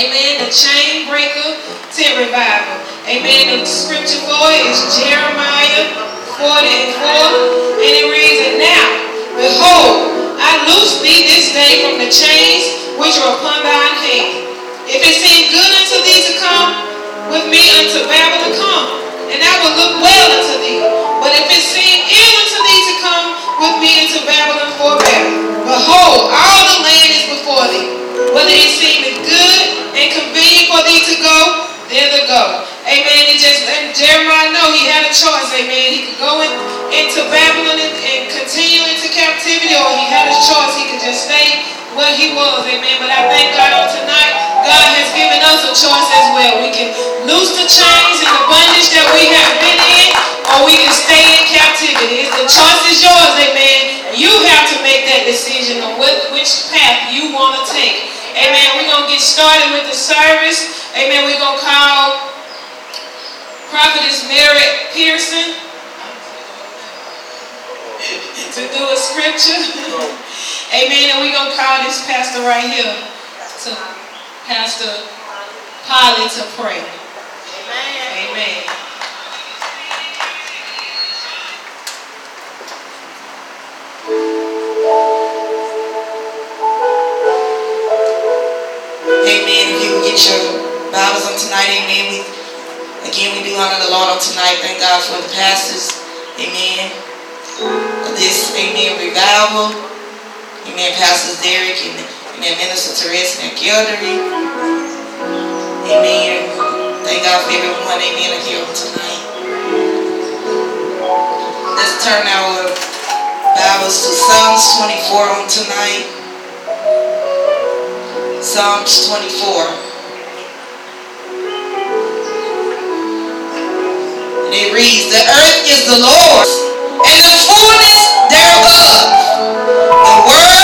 Amen. The chain breaker tent revival. Amen. The scripture for it is Jeremiah 40 and 4. And it reads, And now, behold, I loose thee this day from the chains which are upon thine hand. If it seem good unto thee to come with me unto Babylon, come, and I will look well unto thee. But if it seem ill unto thee to come with me into Babylon for battle, behold, all the land is before thee. Whether it seemeth good and convenient for thee to go, thither go. Amen. And just and Jeremiah know he had a choice. Amen. He could go in, into Babylon and, and continue into captivity, or he had a choice. He could just stay where he was. Amen. But I thank God on tonight. God has given us a choice as well. We can loose the chains and the bondage that we have been in, or we can stay in captivity. The choice is yours. Amen. You have to make that decision on what, which path you want to take. Amen. We're going to get started with the service. Amen. We're going to call Prophetess Merritt Pearson to do a scripture. Amen. And we're going to call this pastor right here to Pastor Polly to pray. Amen. Amen. Amen. Your Bibles on tonight, amen. We Again, we do honor the Lord on tonight. Thank God for the pastors. Amen. This, amen, revival. Amen. Pastors Derrick and Amen. Minister Teresa McElderry. Amen. Thank God for everyone. Amen. Here on tonight. Let's turn our Bibles to Psalms 24 on tonight. Psalms 24. It reads, The earth is the Lord's, and the fullness thereof, the world,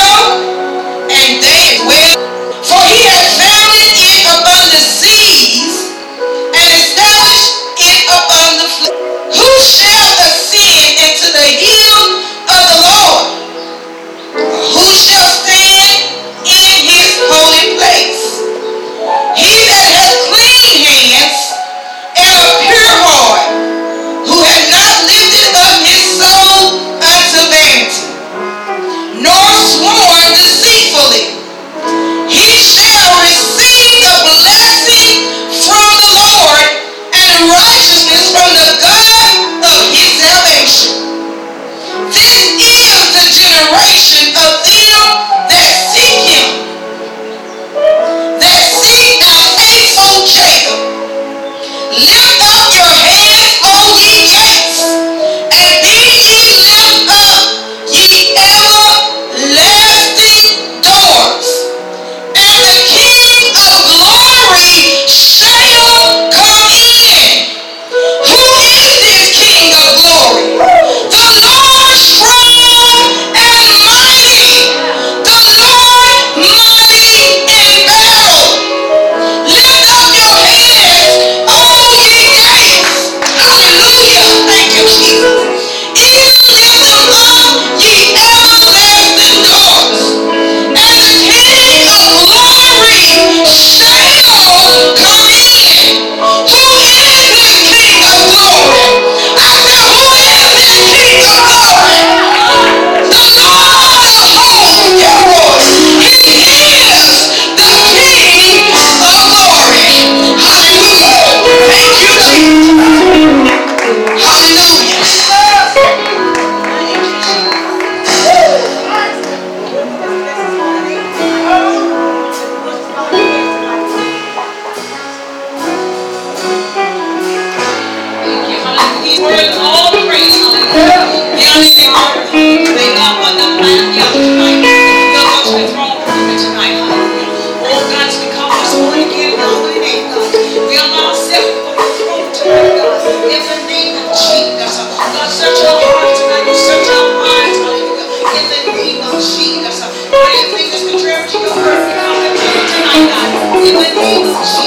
In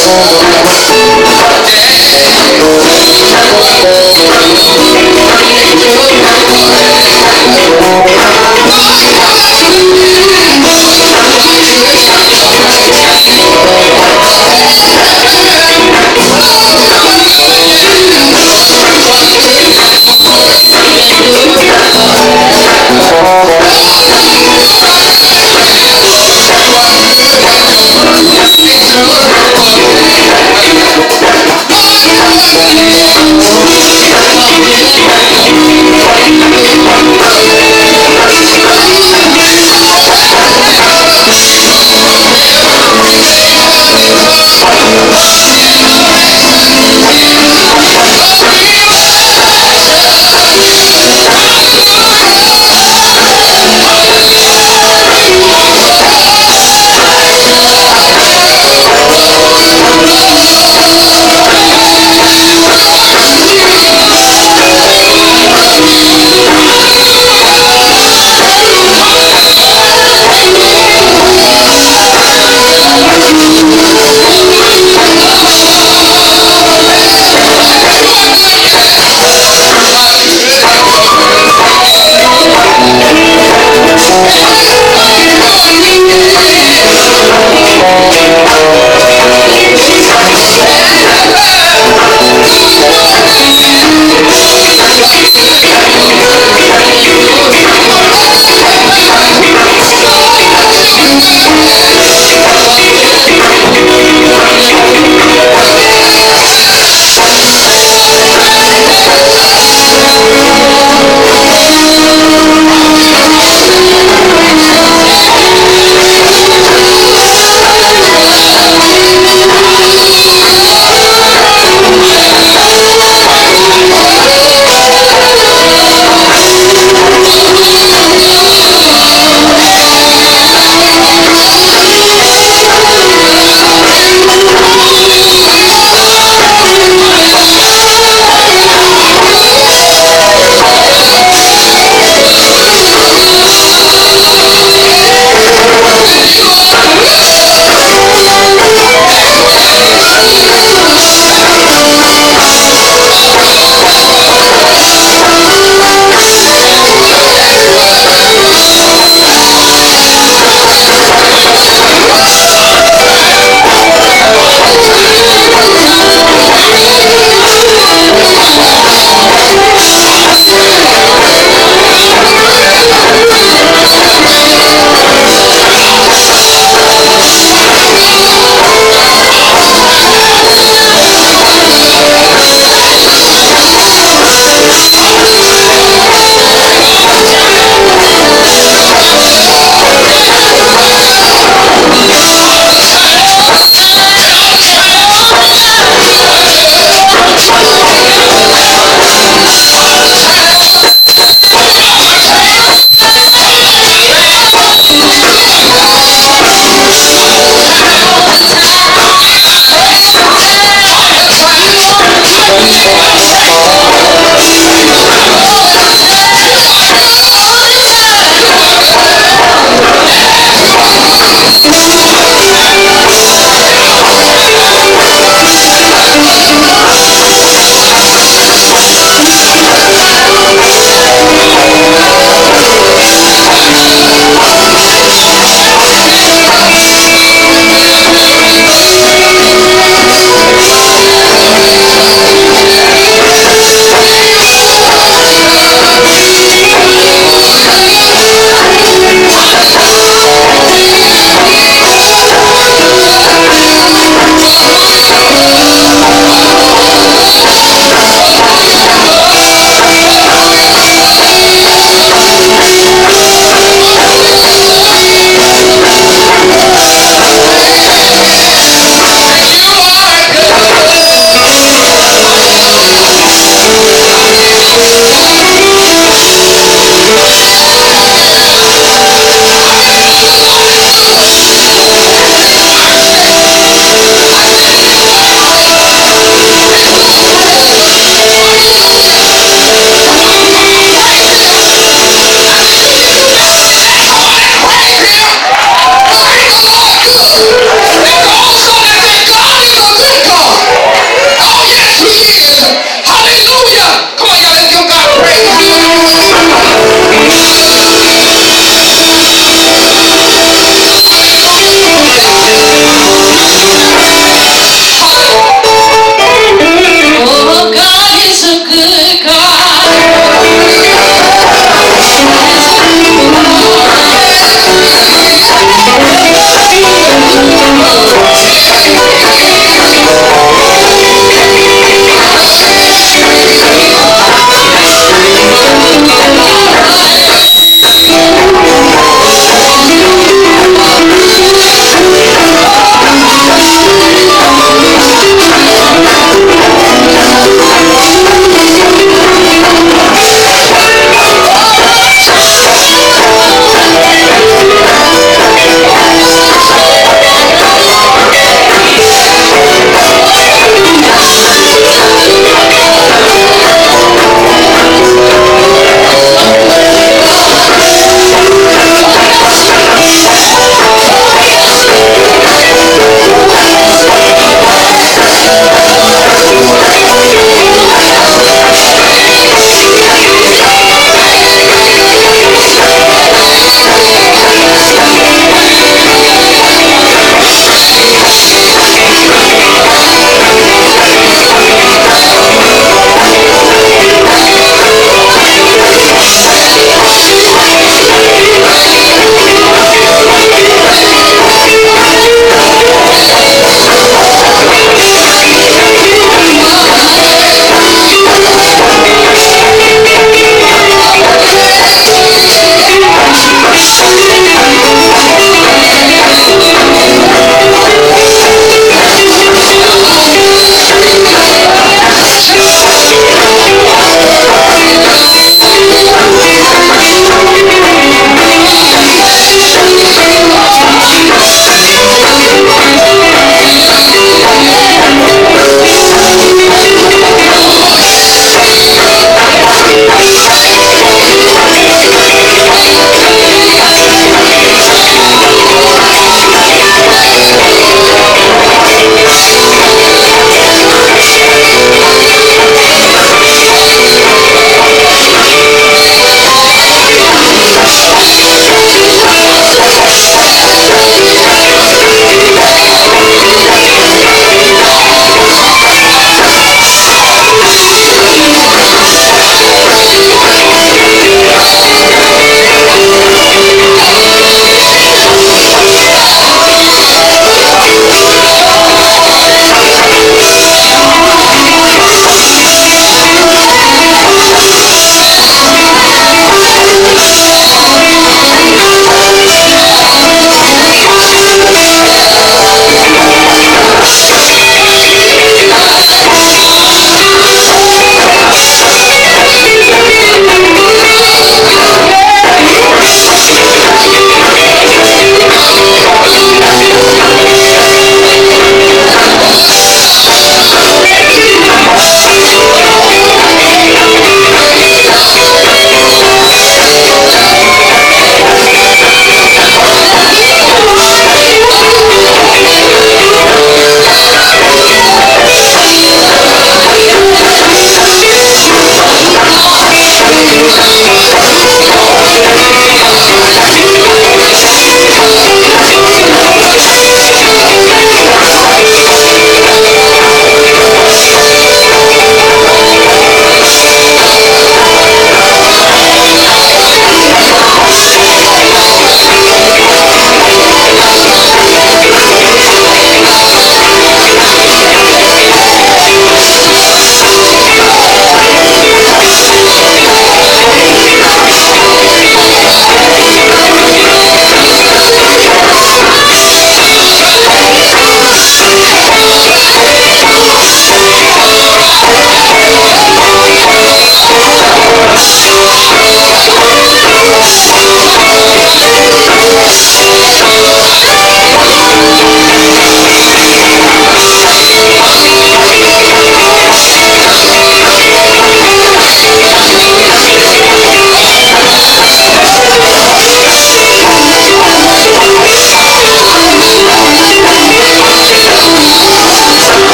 Thank Oh!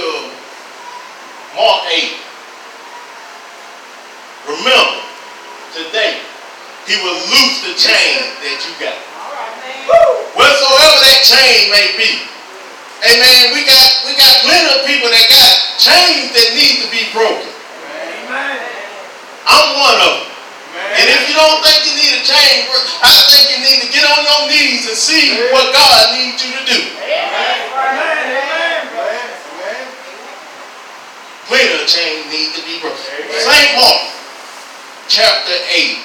To Mark 8. Remember, today, he will loose the chain that you got. Whatsoever that chain may be. Amen. We got we got plenty of people that got chains that need to be broken. Amen. I'm one of them. Amen. And if you don't think you need a chain, I think you need to get on your knees and see Amen. what God needs you to do. Amen. Of chains need to be broken. St. Mark, chapter 8.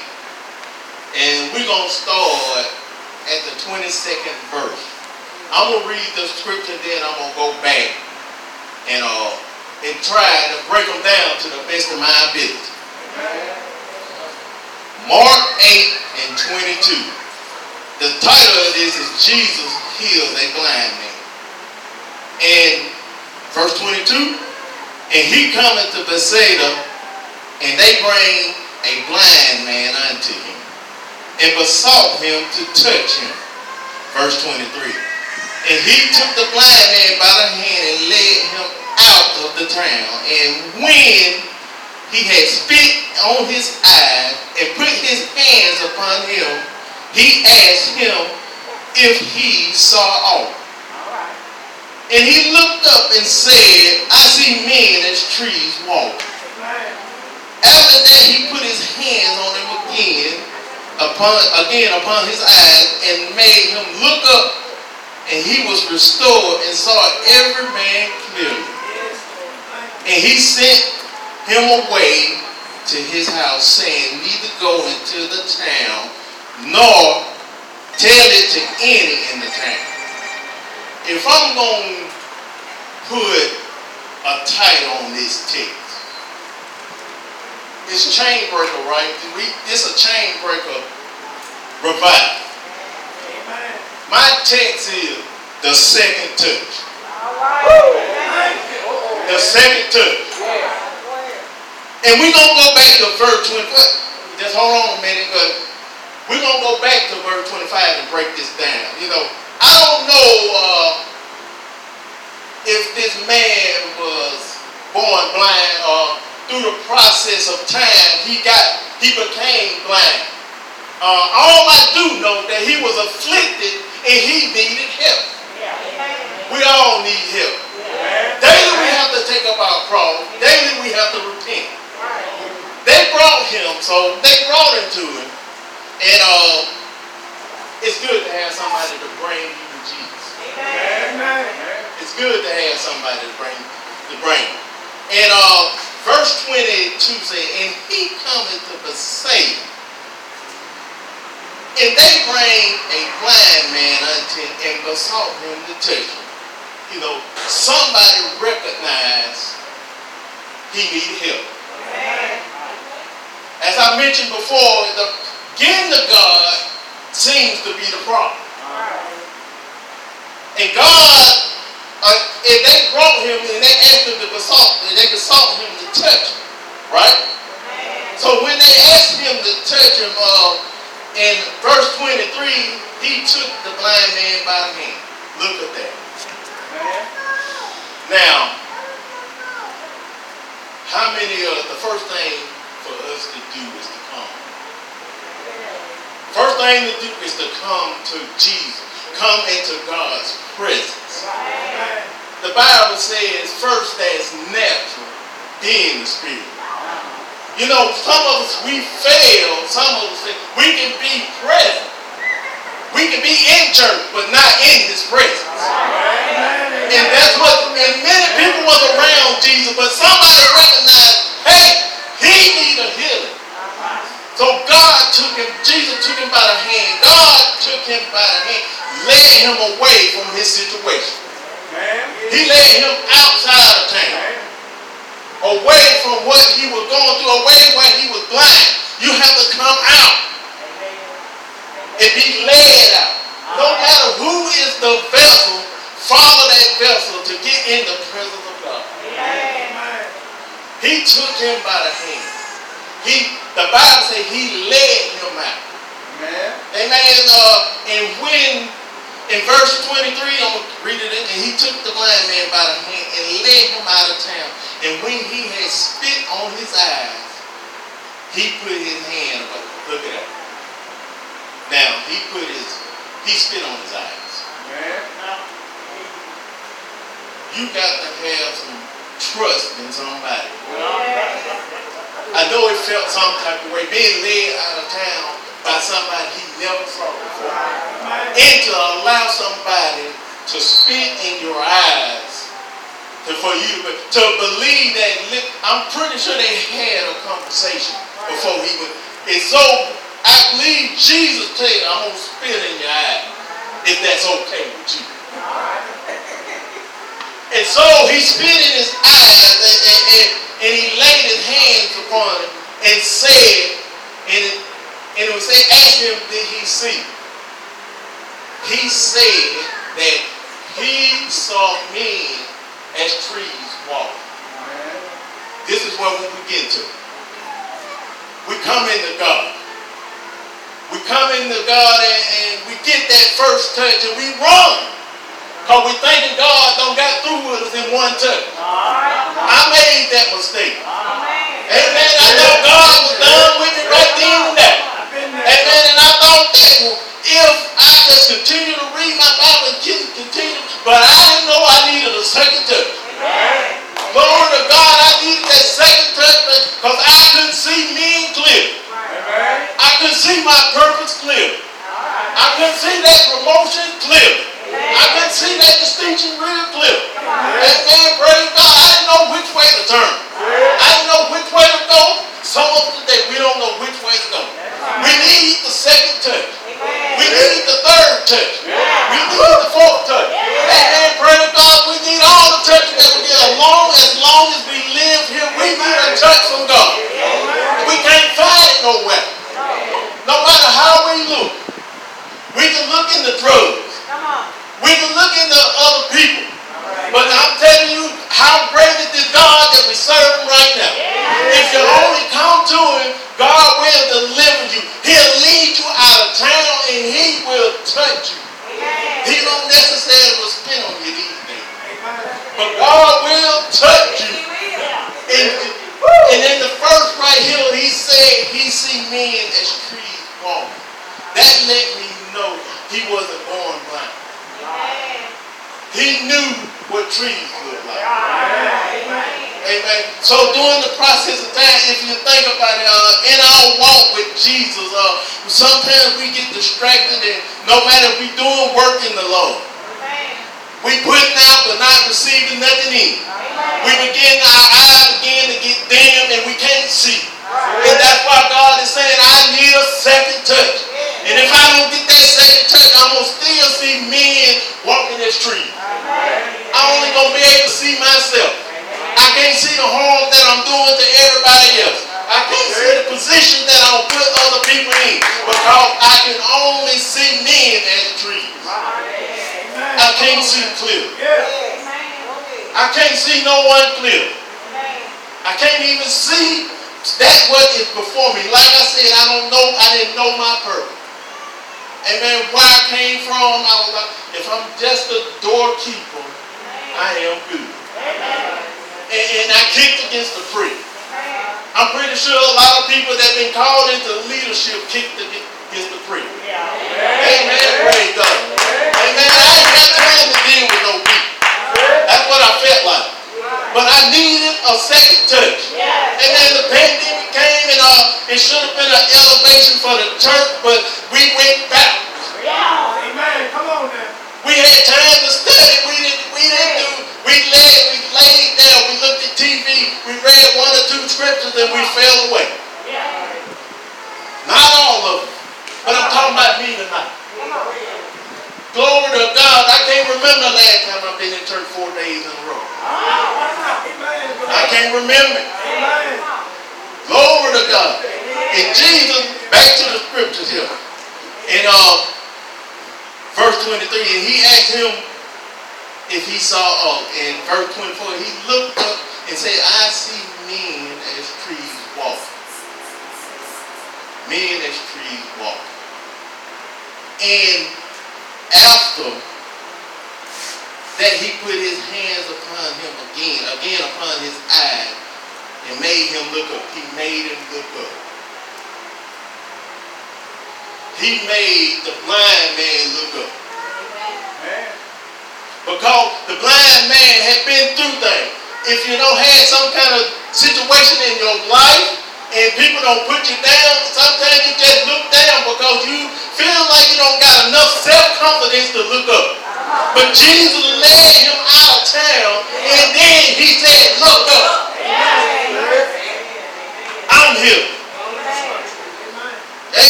And we're going to start at the 22nd verse. I'm going to read the scripture, then I'm going to go back and, uh, and try to break them down to the best of my ability. Mark 8 and 22. The title of this is Jesus heals a blind man. And verse 22, and he cometh to Bethsaida, and they bring a blind man unto him and besought him to touch him. Verse 23. And he took the blind man by the hand and led him out of the town. And when he had spit on his eyes and put his hands upon him, he asked him if he saw aught. And he looked up and said, I see men as trees walk. After that, he put his hands on him again upon again upon his eyes and made him look up and he was restored and saw every man clearly and he sent him away to his house saying neither go into the town nor tell it to any in the town if i'm going to put a title on this text it's chain breaker, right? It's a chain breaker revival. My text is the second touch. The second touch. And we're going to go back to verse 25. Just hold on a minute, but we're going to go back to verse 25 and break this down. You know, I don't know uh, if this man was born blind or through the process of time, he got, he became blind. Uh, all I do know that he was afflicted and he needed help. We all need help. Daily we have to take up our cross. Daily we have to repent. They brought him, so they brought him to him. And uh, it's good to have somebody to bring you to Jesus. Amen. It's good to have somebody to bring to bring. And uh, Verse 22 says, And he cometh to Bethsaida. And they bring a blind man unto him and besought him to touch him. You know, somebody recognized he needed help. As I mentioned before, the getting to God seems to be the problem. And God, uh, if they brought him and they asked him to besought, they besought him to touch him, right? So when they asked him to touch him, uh, in verse 23, he took the blind man by the hand. Look at that. Now, how many of the first thing for us to do is to first thing to do is to come to Jesus. Come into God's presence. The Bible says first that's natural, then the spirit. You know, some of us, we fail. Some of us, we can be present. We can be in church, but not in his presence. And that's what, and many people was around Jesus, but somebody recognized, hey, he need a healing. So God took him, Jesus took him by the hand. God took him by the hand, led him away from his situation. He led him outside of town. Away from what he was going through, away where he was blind. You have to come out and be led out. No matter who is the vessel, follow that vessel to get in the presence of God. He took him by the hand. He the Bible says he led him out. Amen. Amen. Uh, and when in verse 23, I'm going to read it, and he took the blind man by the hand and led him out of town. And when he had spit on his eyes, he put his hand up. Look at that. Now, he put his, he spit on his eyes. You got to have some trust in somebody. I know it felt some type of way, being led out of town by somebody he never saw before. And to allow somebody to spit in your eyes to, for you to, to believe that, I'm pretty sure they had a conversation before he went. And so I believe Jesus tell you, I'm going to spit in your eye if that's okay with you. And so he spit in his eyes and, and, and and he laid his hands upon him and said, and it, and it was say, ask him, did he see? He said that he saw men as trees walking. This is where we begin to. We come into God. We come into God and, and we get that first touch and we run. Because we thinking God don't got through with us in one touch. I made that mistake. Amen. I thought God was done with me right then and there. Amen. And I thought that if I just continue to read my Bible and continue, but I didn't know I needed a second touch. Glory to God, I needed that second touch because I couldn't see men clear. I couldn't see my purpose clear. I couldn't see that promotion clear. I can see that distinction real clear. Amen. Praise God. I didn't know which way to turn. I didn't know which way to go. Some of today we don't know which way to go. We need the second touch. We need the third touch. We need the fourth touch. Amen. Praise God. We need all the touches that we get as long as long as we live here. We need a touch from God. We can't find it nowhere. No matter how we look. We can look in the drugs. We can look into other people. But I'm telling you how great is this God that we serve right now. If you only come to him, God will deliver you. He'll lead you out of town and he will touch you. He don't necessarily spin on you these days. But God will touch you. And, and in the first right here, he said he see men as trees walking. That let me know he wasn't born blind. He knew what trees looked like. Amen. So during the process of time, if you think about it, uh, in our walk with Jesus, uh, sometimes we get distracted and no matter if we doing work in the Lord, we putting out but not receiving nothing in. We begin, our eyes begin to get dim and we can't see. And that's why God is saying, I need a second touch. And if I don't get that second touch, I'm going to still see men walking this street. I'm only going to be able to see myself. I can't see the harm that I'm doing to everybody else. I can't see the position that I'll put other people in because I can only see men as trees. I can't see clear. I can't see no one clear. I can't even see that what is before me. Like I said, I don't know, I didn't know my purpose. Amen. Where I came from, I was like, if I'm just a doorkeeper, I am good. And, and I kicked against the prick. I'm pretty sure a lot of people that have been called into leadership kicked against the prick. Amen. Praise God. Amen. I ain't got time to deal with no people. That's what I felt like. But I needed a second touch. Amen.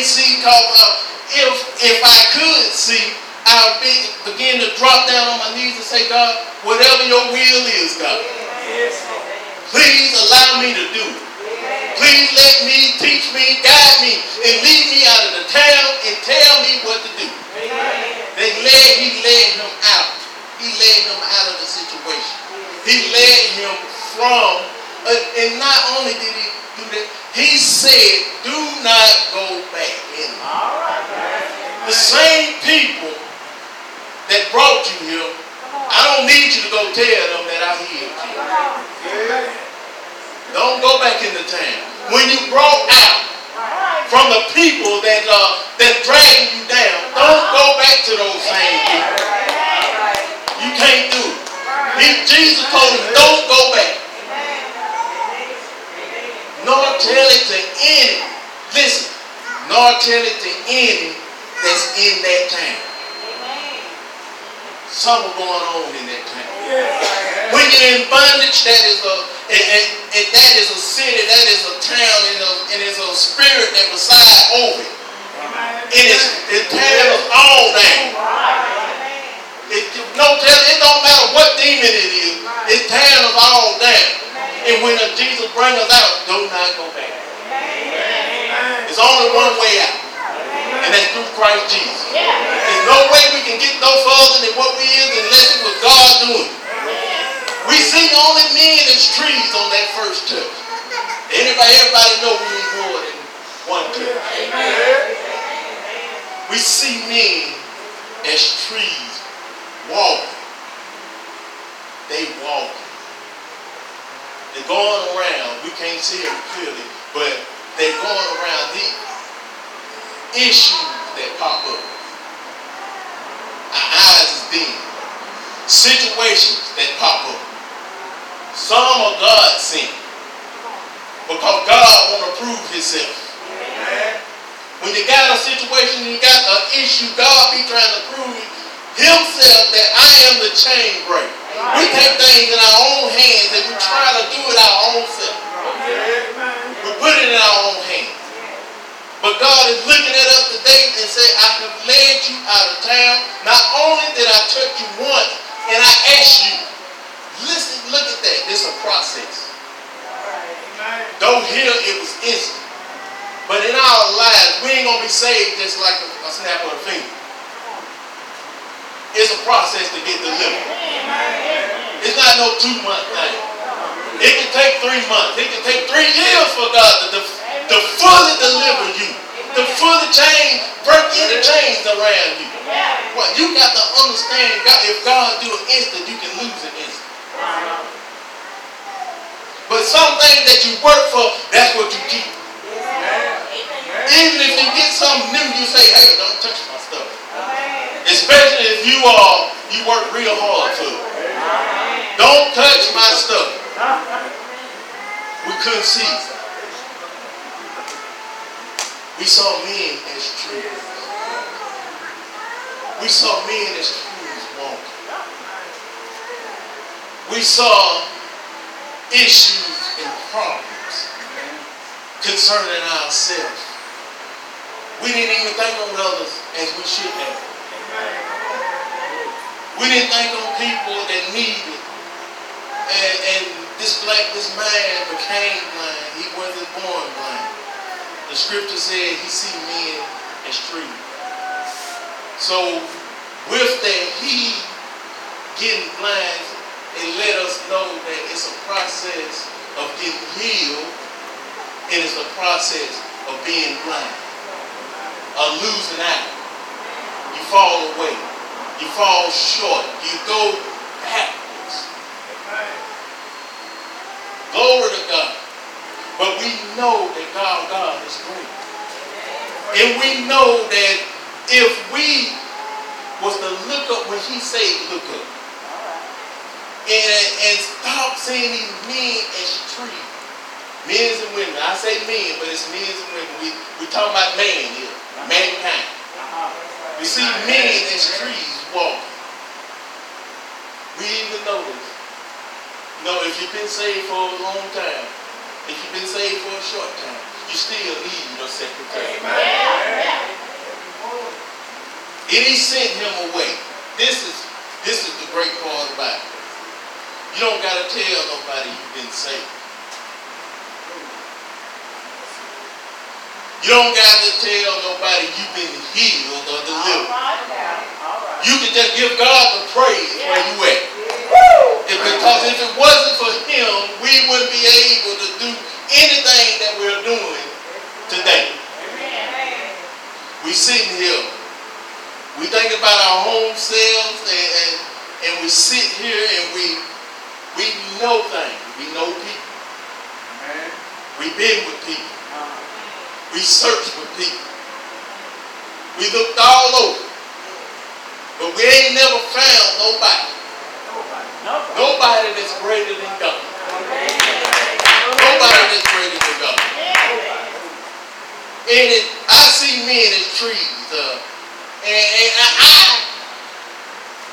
can't see because uh, if, if I could see, I would be, begin to drop down on my knees and say, God, whatever your will is, God, please allow me to do it. Please let me, teach me, guide me, and lead me out of the town and tell me what to do. They led, he led him out. He led him out of the situation. He led him from, uh, and not only did he do that. He said, do not go back. Right. The same people that brought you here, I don't need you to go tell them that I healed you. Don't go back in the town. When you brought out from the people that uh, that dragged you down, don't go back to those same people. You can't do it. If Jesus told him, don't go back tell it to any, listen, nor tell it to any that's in that town. Something going on in that town. When you're in bondage, that is a and, and, and that is a city, that is a town, and, a, and it's a spirit that resides over it. It is it tells all that. It, no, tell, it don't matter what demon it is, it tears all down. And when Jesus bring us out, do not go back. It's only one way out. And that's through Christ Jesus. There's no way we can get no further than what we is unless it was God doing. We see only men as trees on that first touch. Anybody, everybody know we need more than one touch. We see men as trees walking. They walking. They're going around. We can't see them clearly, but they're going around the issues that pop up. Our eyes is dim. Situations that pop up. Some are God sent. Because God want to prove himself. When you got a situation, you got an issue, God be trying to prove himself that I am the chain breaker. We take things in our own hands and we try to do it our own self. We put it in our own hands. But God is looking at us today and say, I have led you out of town. Not only did I touch you once, and I asked you, listen, look at that. It's a process. Though here it was instant. But in our lives, we ain't gonna be saved just like a, a snap of a finger. It's a process to get delivered. It's not no two month thing. It can take three months. It can take three years for God to, to, to fully deliver you. To fully change, break any chains around you. What you got to understand, God, if God do it instant, you can lose it instant. But something that you work for, that's what you keep. Even if you get something new, you say, hey, don't touch my stuff. Especially if you are you work real hard for it. Don't touch my stuff. We couldn't see. We saw men as trees. We saw men as trees walking. We saw issues and problems concerning ourselves. We didn't even think on others as we should have. We didn't think on people that needed. And, and this black, this man became blind. He wasn't born blind. The scripture said he see men as trees. So with that, he getting blind, it let us know that it's a process of getting healed and it's a process of being blind, of losing out. You fall away. You fall short. You go backwards. Glory to God. But we know that God, God is great. And we know that if we was to look up when he said look up. And, and stop saying these men as trees. Men and women. I say men, but it's men and women. We we talking about man here. Mankind. We see men as trees walking. We even know this. You know, if you've been saved for a long time, if you've been saved for a short time, you still need your secretary. And he sent him away. This is this is the great part about it. You don't gotta tell nobody you've been saved. You don't gotta tell nobody you've been healed or delivered. You can just give God the praise where you at. If, because if it wasn't for him, we wouldn't be able to do anything that we're doing today. We sitting here. We think about our home selves and, and, and we sit here and we we know things. We know people. We've been with people. We searched with people. We looked all over. But we ain't never found nobody. Nobody nobody that's greater than God. Nobody that's greater than God. And it, I see men as trees. Uh, and, and I, I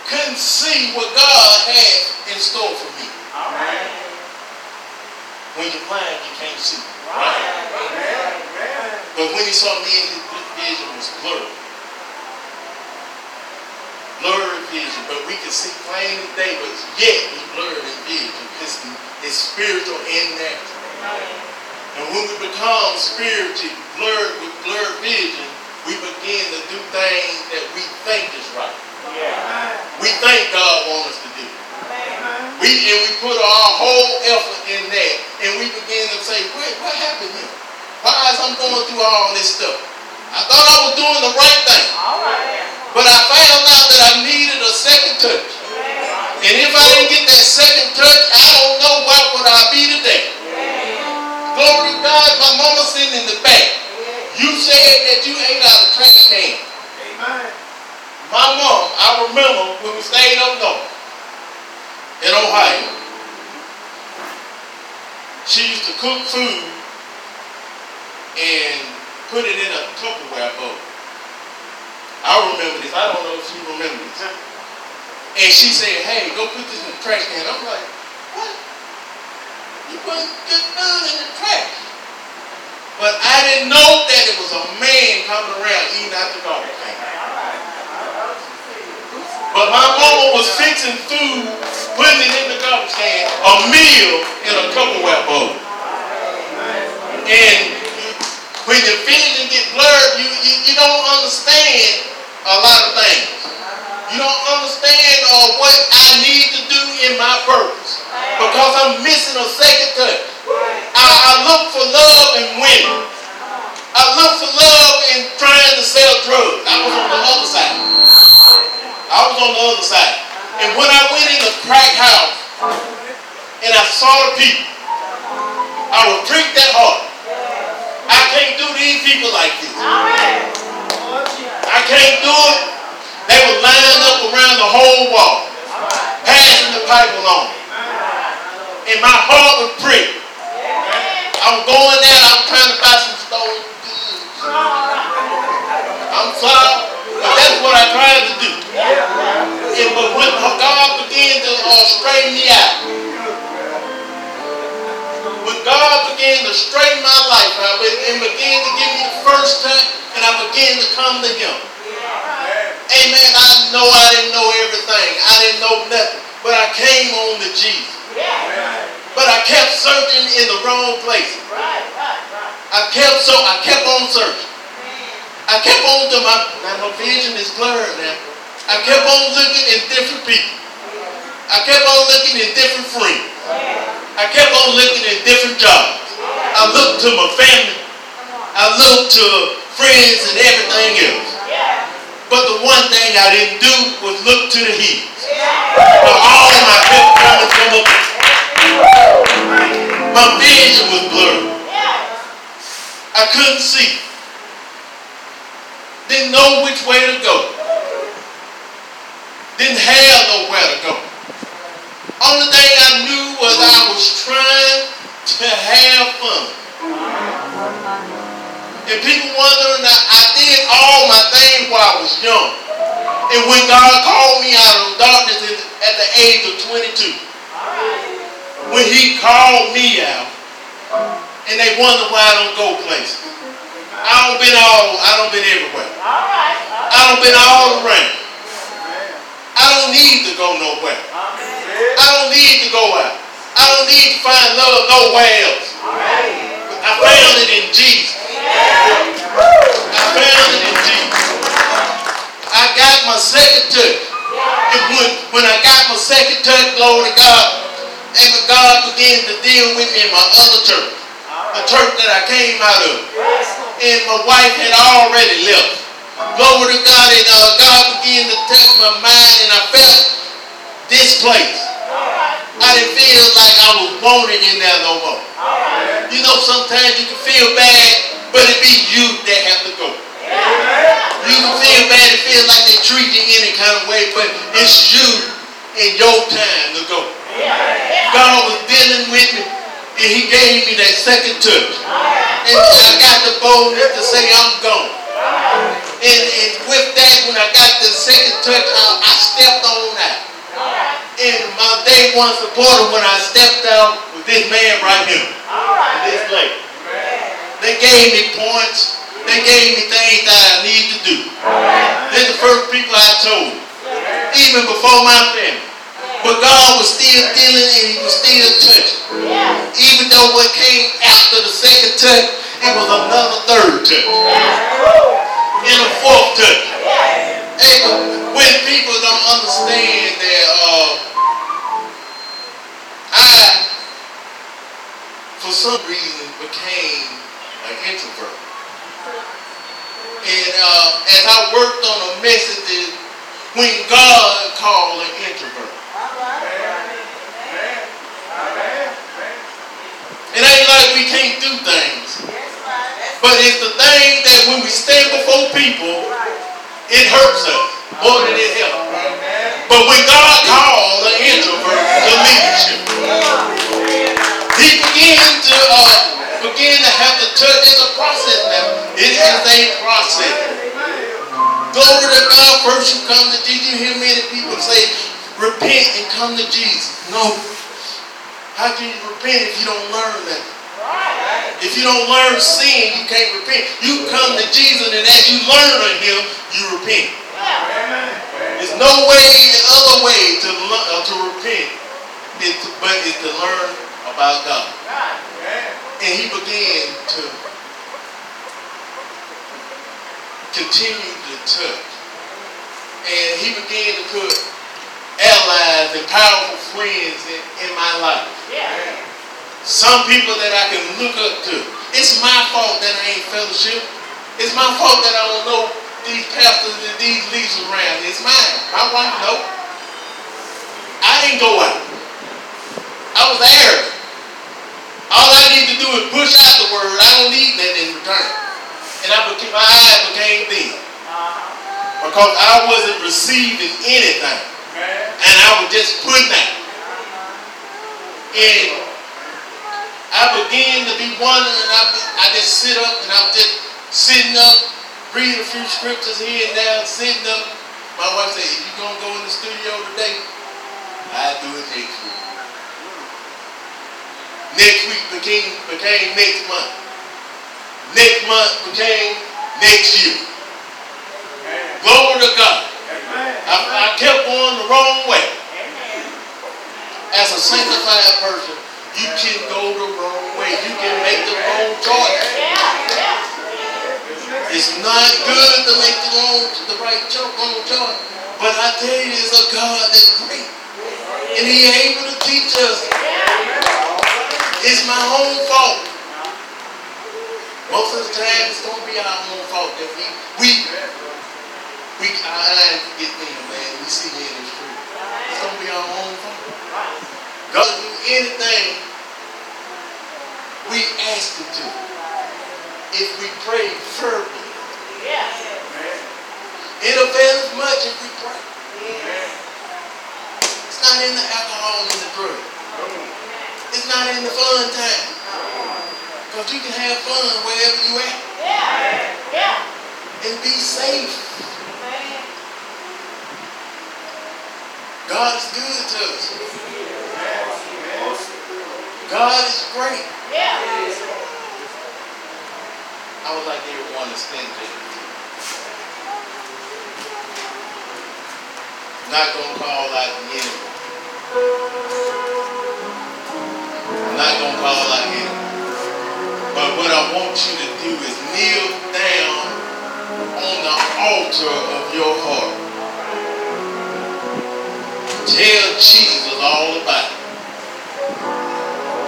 couldn't see what God had in store for me. When you're blind, you can't see. Right? But when he saw me, his vision was blurred. Blurred vision, but we can see plain as day, but yet we blurred in vision. It's, it's spiritual and natural. And when we become spiritually blurred with blurred vision, we begin to do things that we think is right. We think God wants us to do. We and we put our whole effort in that, and we begin to say, "Wait, what happened here? Why is I'm going through all this stuff? I thought I was doing the right thing, but I found out that I needed a second touch. And if I didn't get that second touch, I don't know what would I be today. Glory to God, my mama sitting in the back. You said that you ate out of trash can. Amen. My mom, I remember when we stayed up north in Ohio. She used to cook food and put it in a Tupperware bowl. I remember this. I don't know if you remember this. And she said, hey, go put this in the trash can. I'm like, what? You put good food in the trash. But I didn't know that it was a man coming around eating out the garbage can. But my mama was fixing food, putting it in the garbage can, a meal in a Tupperware bowl. And when your vision get blurred, you, you, you don't understand a lot of things. You don't understand uh, what I need to do in my purpose because I'm missing a second touch. I, I look for love in women. I look for love in trying to sell drugs. I was on the other side. I was on the other side. And when I went in the crack house and I saw the people, I would drink that hard. I can't do these people like this. I can't do it. They were lined up around the whole wall, passing the pipe along. And my heart was pricked. I'm going there, I'm trying to buy some stolen goods. I'm sorry, but that's what I tried to do. And but when God began to uh, straighten me out, when God began to straighten my life out and began to give me the first touch, and I began to come to Him. Amen. I know I didn't know everything. I didn't know nothing. But I came on to Jesus. But I kept searching in the wrong places. I kept so I kept on searching. I kept on to my now my vision is blurred now. I kept on looking in different people. I kept on looking in different friends. I kept on looking at different jobs. I looked to my family. I looked to friends and everything else. But the one thing I didn't do was look to the hills. For all my help coming from. My vision was blurred. I couldn't see. Didn't know which way to go. Didn't have nowhere to go. Only thing I knew was I was trying to have fun. And people wondering that I did all my things while I was young. And when God called me out of darkness at the age of 22, when he called me out, and they wonder why I don't go places. I don't been all, I don't been everywhere. I don't been all around. I don't need to go nowhere. I don't need to go out. I don't need to find love nowhere else. I found it in Jesus. I found it in Jesus. I got my second touch. And when, when I got my second touch, glory to God, and God began to deal with me in my other church, a church that I came out of. And my wife had already left. Glory to God, and uh, God began to touch my mind, and I felt this place. I didn't feel like I was wanted in there no more. You know, sometimes you can feel bad, but it be you that have to go. You can feel bad and feel like they treat you any kind of way, but it's you in your time to go. God was dealing with me, and He gave me that second touch. And I got the boldness to say, I'm gone. And, and with that, when I got the second touch, I, I stepped on out. And my day one supporter, when I stepped out, with this man right here. This lady. They gave me points. They gave me things that I need to do. They're the first people I told. even before my family. But God was still dealing and he was still touching. Even though what came after the second touch, it was another third touch. And a fourth touch. Hey, when people don't understand that uh, I, for some reason, became an introvert. And uh, as I worked on a message, when God called an introvert. It ain't like we can't do things. But it's the thing that when we stand before people, it hurts us more than it helps. But when God called an introvert to leadership, he began to uh, begin to have to touch. It's a process now. It is a process. Glory to God. First you come to Jesus. You hear many people say, repent and come to Jesus. No. How can you repent if you don't learn that? If you don't learn sin, you can't repent. You come to Jesus, and as you learn of Him, you repent. There's no way, other way to uh, to repent, it's, but it's to learn about God. And he began to continue to touch. And he began to put allies and powerful friends in, in my life. Some people that I can look up to. It's my fault that I ain't fellowship. It's my fault that I don't know these pastors and these leaders around. It's mine. My wife know. I didn't go out. I was arrogant. All I need to do is push out the word. I don't need nothing in return. And I became, my eyes became thin. Because I wasn't receiving anything. And I was just putting out. And I began to be wondering, and I, I just sit up and I'm just sitting up, reading a few scriptures here and there, sitting up. My wife said, if you're gonna go in the studio today, I do it next week. Next week became became next month. Next month became next year. Glory to God. I, I kept going the wrong way. As a sanctified person, you can go the wrong way. You can make the wrong choice. It's not good to make the wrong, the right choice, wrong choice. But I tell you, it's a God that's great. And He able to teach us. It's my own fault. Most of the time, it's to be our own fault that we, we, we, our eyes get in, man. We see me in the street. It's to be our own fault. God do anything Him to. If we pray fervently. It avails much if we pray. It's not in the alcohol and the drug. It's not in the fun time. Because you can have fun wherever you at and be safe. God is good to us. God is great. I would like everyone to stand there. not to call out the enemy. Not to call out the. But what I want you to do is kneel down on the altar of your heart. Tell Jesus all about it.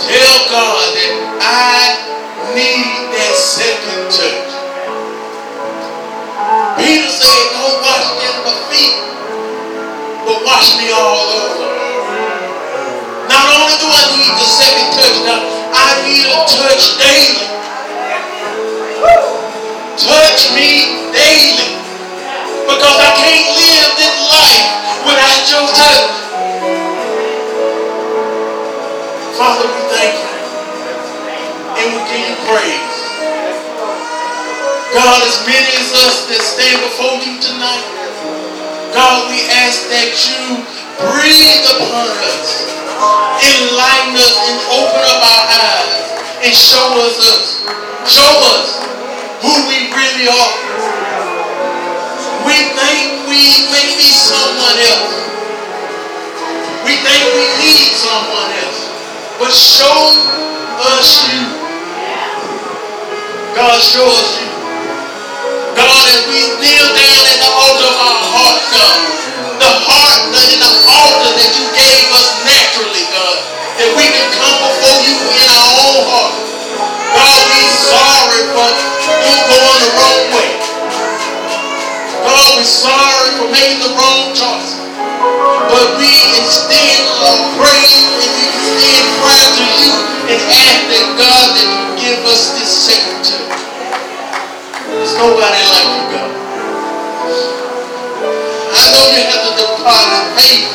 Tell God that I need that second touch. Peter said, don't wash just my feet, but wash me all over. Not only do I need the second touch, now I need a touch daily. Touch me daily. Because I can't live this life without your touch. Praise. God, as many as us that stand before you tonight, God, we ask that you breathe upon us, enlighten us, and open up our eyes and show us us. Show us who we really are. We thank we may be someone else. We think we need someone else. But show us you. God, show us you. God, as we kneel down at the altar of our heart, God, the heart and the altar that you gave us naturally, God, that we can come before you in our own heart. God, we sorry for you going the wrong way. God, we sorry for making the wrong choice. But we extend our praise and we extend prayer to you and ask that God nobody like you, God. I know you have to depart deposit faith,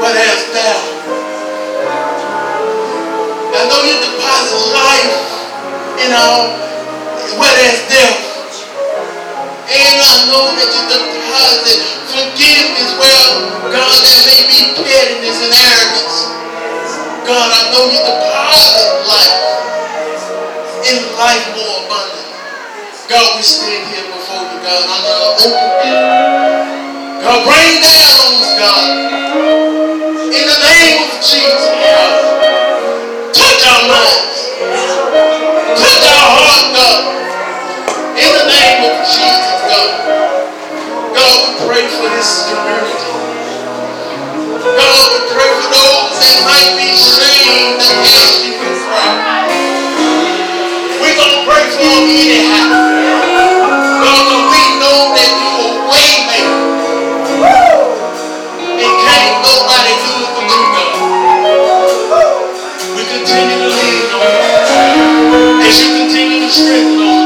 but as doubt. I know you deposit life in our where there's death. And I know that you deposit forgiveness Well, God, there may be pettiness and arrogance. God, I know you deposit life in life more abundant. God, we stand here before you, God, under an open heaven. God, rain down on us, God. In the name of Jesus, God. Touch our minds. Touch our heart, God. In the name of Jesus, God. God, we pray for this community. God, we pray for those that might be ashamed to ask you for. We're going to pray for them anyhow. You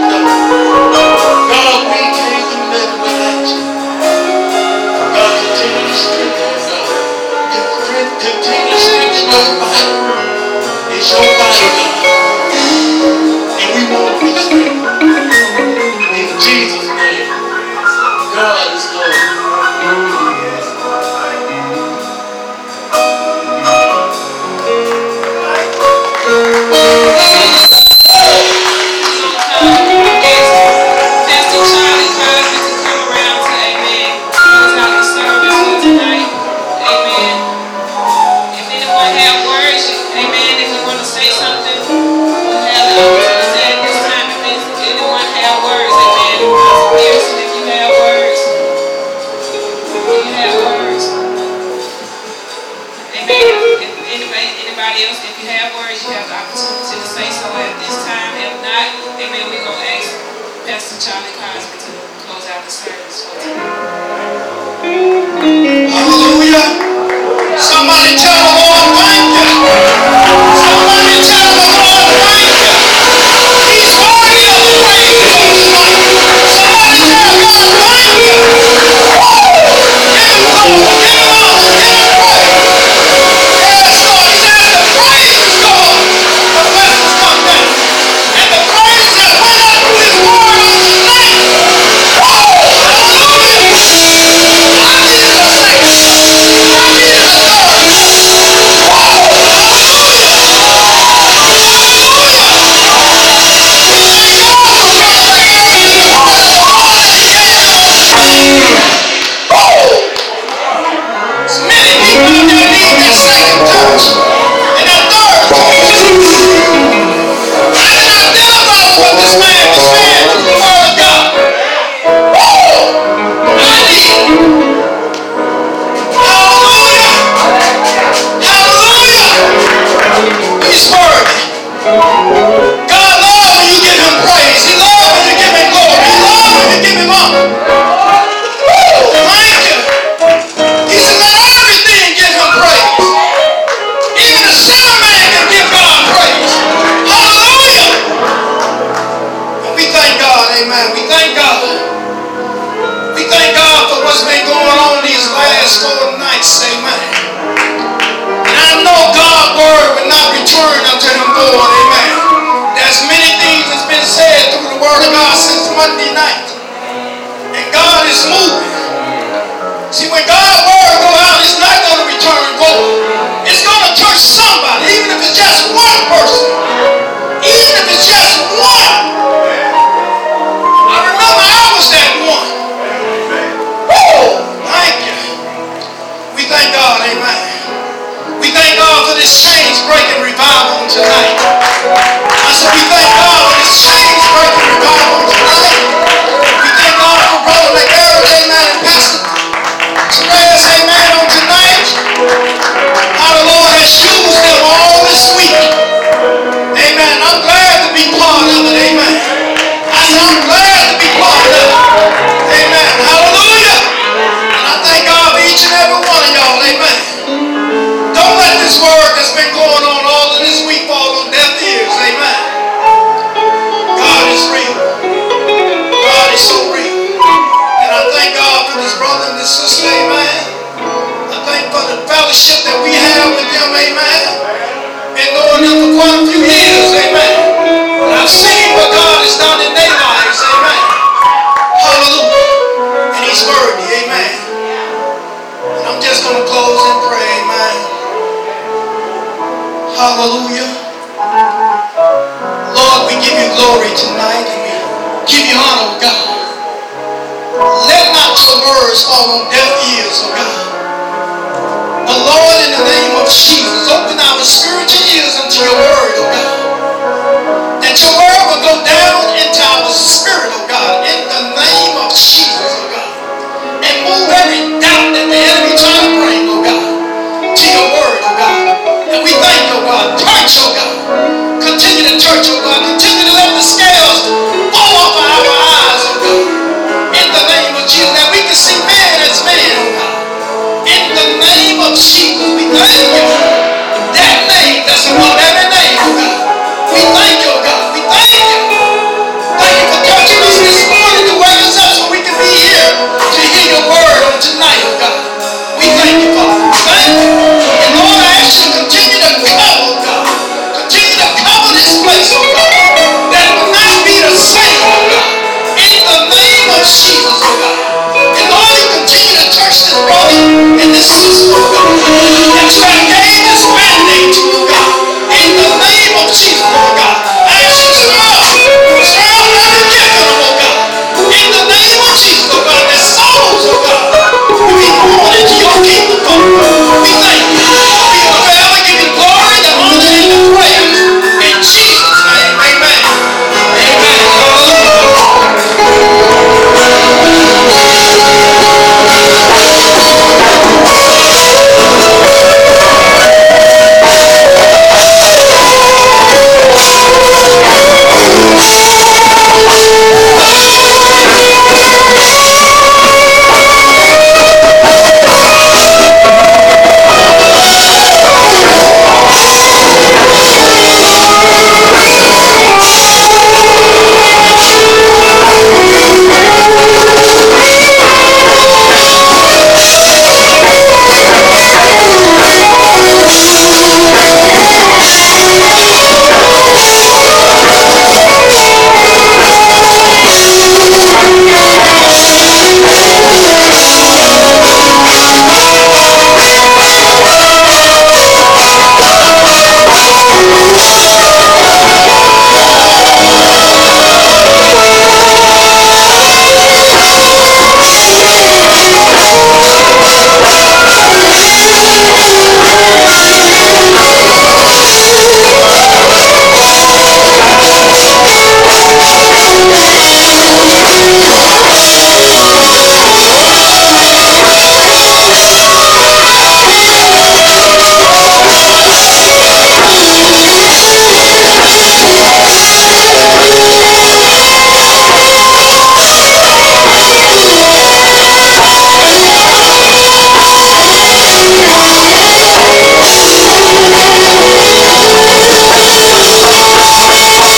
Next